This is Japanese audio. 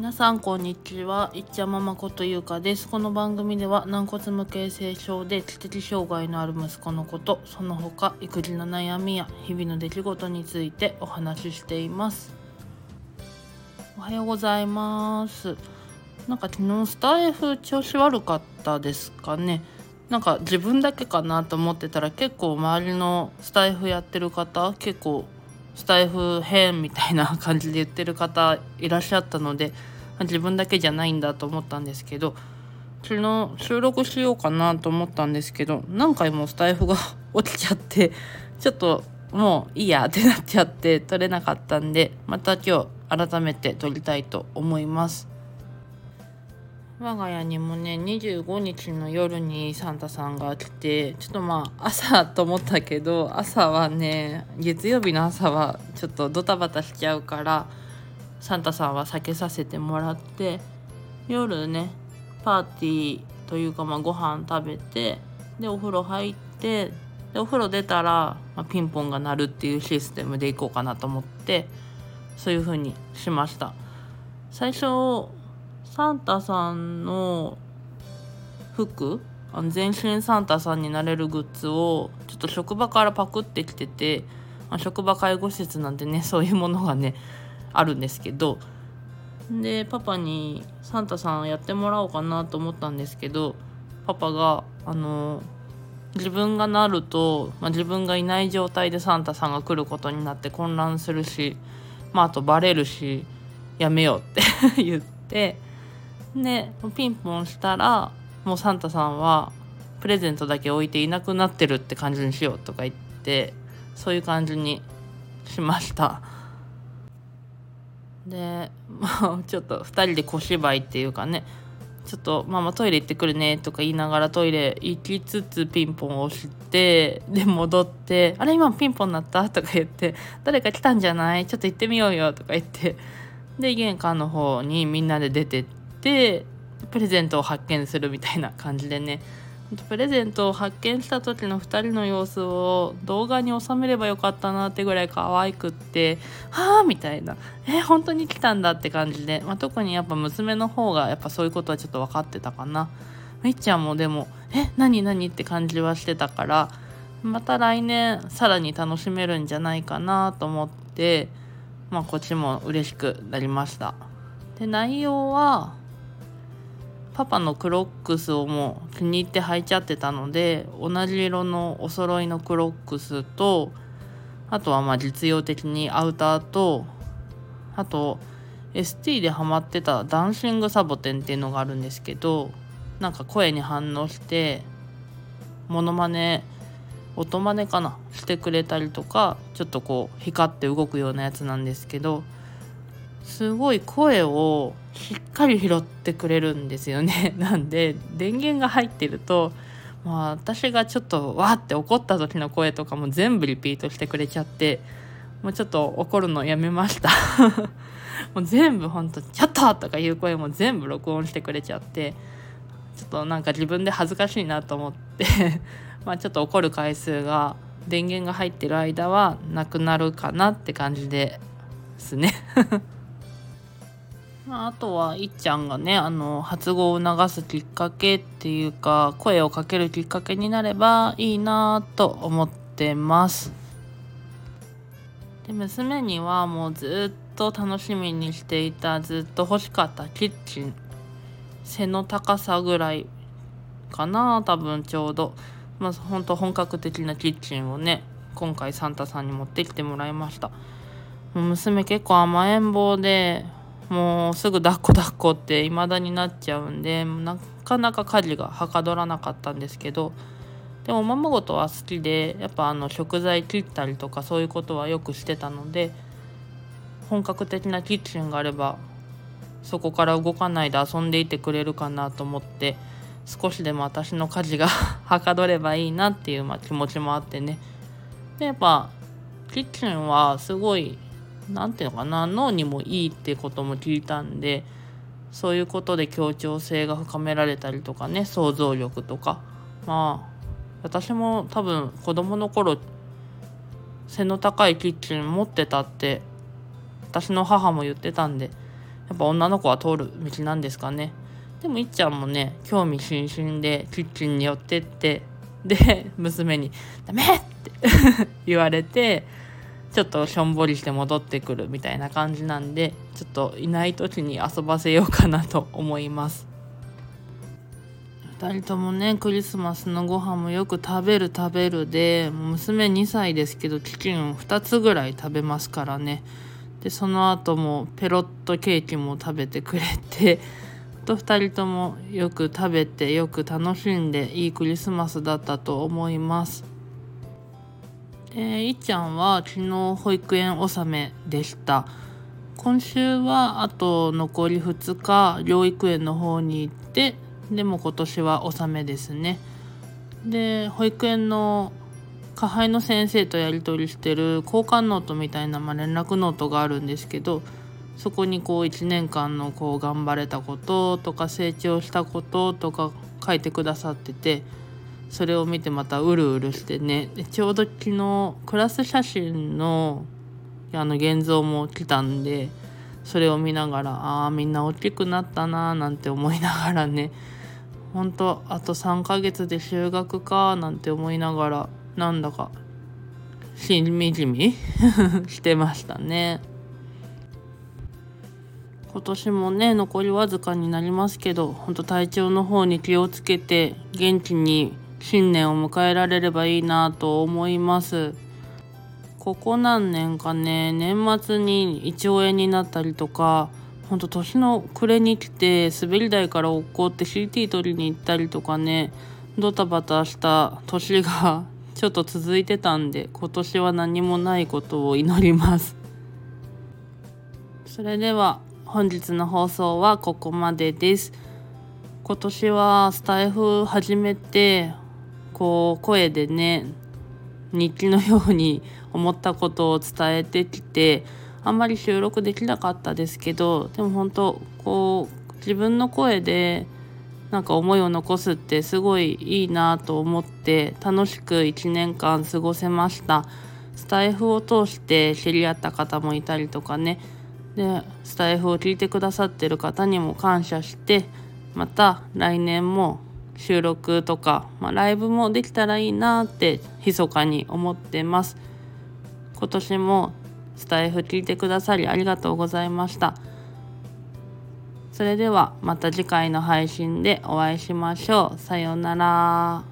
皆さんこんにちは。いっちゃままことゆうかです。この番組では軟骨無形性症で知的障害のある息子のことその他育児の悩みや日々の出来事についてお話ししています。おはようございます。なんか昨日スタイフ調子悪かったですかね。なんか自分だけかなと思ってたら結構周りのスタイフやってる方結構スタイフ変みたいな感じで言ってる方いらっしゃったので自分だけじゃないんだと思ったんですけど昨日収録しようかなと思ったんですけど何回もスタイフが 落ちちゃってちょっともういいやってなっちゃって撮れなかったんでまた今日改めて撮りたいと思います。我が家にもね25日の夜にサンタさんが来てちょっとまあ朝と思ったけど朝はね月曜日の朝はちょっとドタバタしちゃうからサンタさんは避けさせてもらって夜ねパーティーというかまあご飯食べてでお風呂入ってでお風呂出たら、まあ、ピンポンが鳴るっていうシステムでいこうかなと思ってそういう風にしました。最初サンタさんの服あの全身サンタさんになれるグッズをちょっと職場からパクってきてて、まあ、職場介護施設なんてねそういうものがねあるんですけどでパパにサンタさんやってもらおうかなと思ったんですけどパパがあの自分がなると、まあ、自分がいない状態でサンタさんが来ることになって混乱するし、まあ、あとバレるしやめようって 言って。でピンポンしたらもうサンタさんはプレゼントだけ置いていなくなってるって感じにしようとか言ってそういう感じにしましたでまあ ちょっと2人で小芝居っていうかねちょっとママトイレ行ってくるねとか言いながらトイレ行きつつピンポン押してで戻って「あれ今ピンポン鳴った?」とか言って「誰か来たんじゃない？ちょっと行ってみようよ」とか言ってで玄関の方にみんなで出てってプレゼントを発見するみたいな感じでねプレゼントを発見した時の2人の様子を動画に収めればよかったなってぐらい可愛くってはあみたいな。え本当に来たんだって感じで、まあ、特にやっぱ娘の方がやっぱそういうことはちょっと分かってたかな。みっちゃんもでもえ何何って感じはしてたからまた来年さらに楽しめるんじゃないかなと思ってまあこっちも嬉しくなりました。で内容はパパのクロックスをもう気に入って履いちゃってたので同じ色のお揃いのクロックスとあとはまあ実用的にアウターとあと ST でハマってたダンシングサボテンっていうのがあるんですけどなんか声に反応してモノマネ音真似かなしてくれたりとかちょっとこう光って動くようなやつなんですけどすごい声をしっかり拾ってくれるんですよね。なんで電源が入ってると、まあ、私がちょっとわーって怒った時の声とかも全部リピートしてくれちゃってもうちょっと怒るのやめました もう全部ほんと「ちょっと!」とかいう声も全部録音してくれちゃってちょっとなんか自分で恥ずかしいなと思って まあちょっと怒る回数が電源が入ってる間はなくなるかなって感じですねまあ、あとはいっちゃんがねあの発語を促すきっかけっていうか声をかけるきっかけになればいいなと思ってます。で娘にはもうずっと楽しみにしていたずっと欲しかったキッチン。背の高さぐらいかな多分ちょうど。まあ本当本格的なキッチンをね今回サンタさんに持ってきてもらいました。娘結構甘えん坊でもうすぐ抱っこ抱っこって未だになっちゃうんでなかなか家事がはかどらなかったんですけどでもおままごとは好きでやっぱあの食材切ったりとかそういうことはよくしてたので本格的なキッチンがあればそこから動かないで遊んでいてくれるかなと思って少しでも私の家事が はかどればいいなっていう、まあ、気持ちもあってね。でやっぱキッチンはすごい何ていうのかな脳にもいいってことも聞いたんでそういうことで協調性が深められたりとかね想像力とかまあ私も多分子供の頃背の高いキッチン持ってたって私の母も言ってたんでやっぱ女の子は通る道なんですかねでもいっちゃんもね興味津々でキッチンに寄ってってで娘に「ダメ!」って 言われてちょっとしょんぼりして戻ってくるみたいな感じなんでちょっといない時に遊ばせようかなと思います2人ともねクリスマスのご飯もよく食べる食べるで娘2歳ですけどチキンを2つぐらい食べますからねでその後もペロッとケーキも食べてくれて と2人ともよく食べてよく楽しんでいいクリスマスだったと思います。でいっちゃんは昨日保育園納めでした。今週はあと残り2日療育園の方に行ってでも今年は納めですね。で保育園の下輩の先生とやり取りしてる交換ノートみたいな、まあ、連絡ノートがあるんですけどそこにこう1年間のこう頑張れたこととか成長したこととか書いてくださっててそれを見てまたうるうるしてねちょうど昨日クラス写真のあの現像も来たんでそれを見ながらああみんな大きくなったなーなんて思いながらねほんとあと3ヶ月で就学かなんて思いながらなんだかしみじみ してましたね。今年もね残りわずかになりますけど本当体調の方に気をつけて元気に新年を迎えられればいいなと思います。ここ何年かね年末に胃腸炎になったりとかほんと年の暮れに来て滑り台から落っこって CT 取りに行ったりとかねドタバタした年が ちょっと続いてたんで今年は何もないことを祈ります。それでは本日の放送はここまでです。今年はスタイフ始めてこう声でね日記のように思ったことを伝えてきてあんまり収録できなかったですけどでも本当こう自分の声でなんか思いを残すってすごいいいなと思って楽しく1年間過ごせました。スタイフを通して知り合った方もいたりとかね。でスタイフを聞いてくださってる方にも感謝してまた来年も収録とか、まあ、ライブもできたらいいなって密かに思ってます。今年もスタイフ聞いてくださりありがとうございました。それではまた次回の配信でお会いしましょう。さようなら。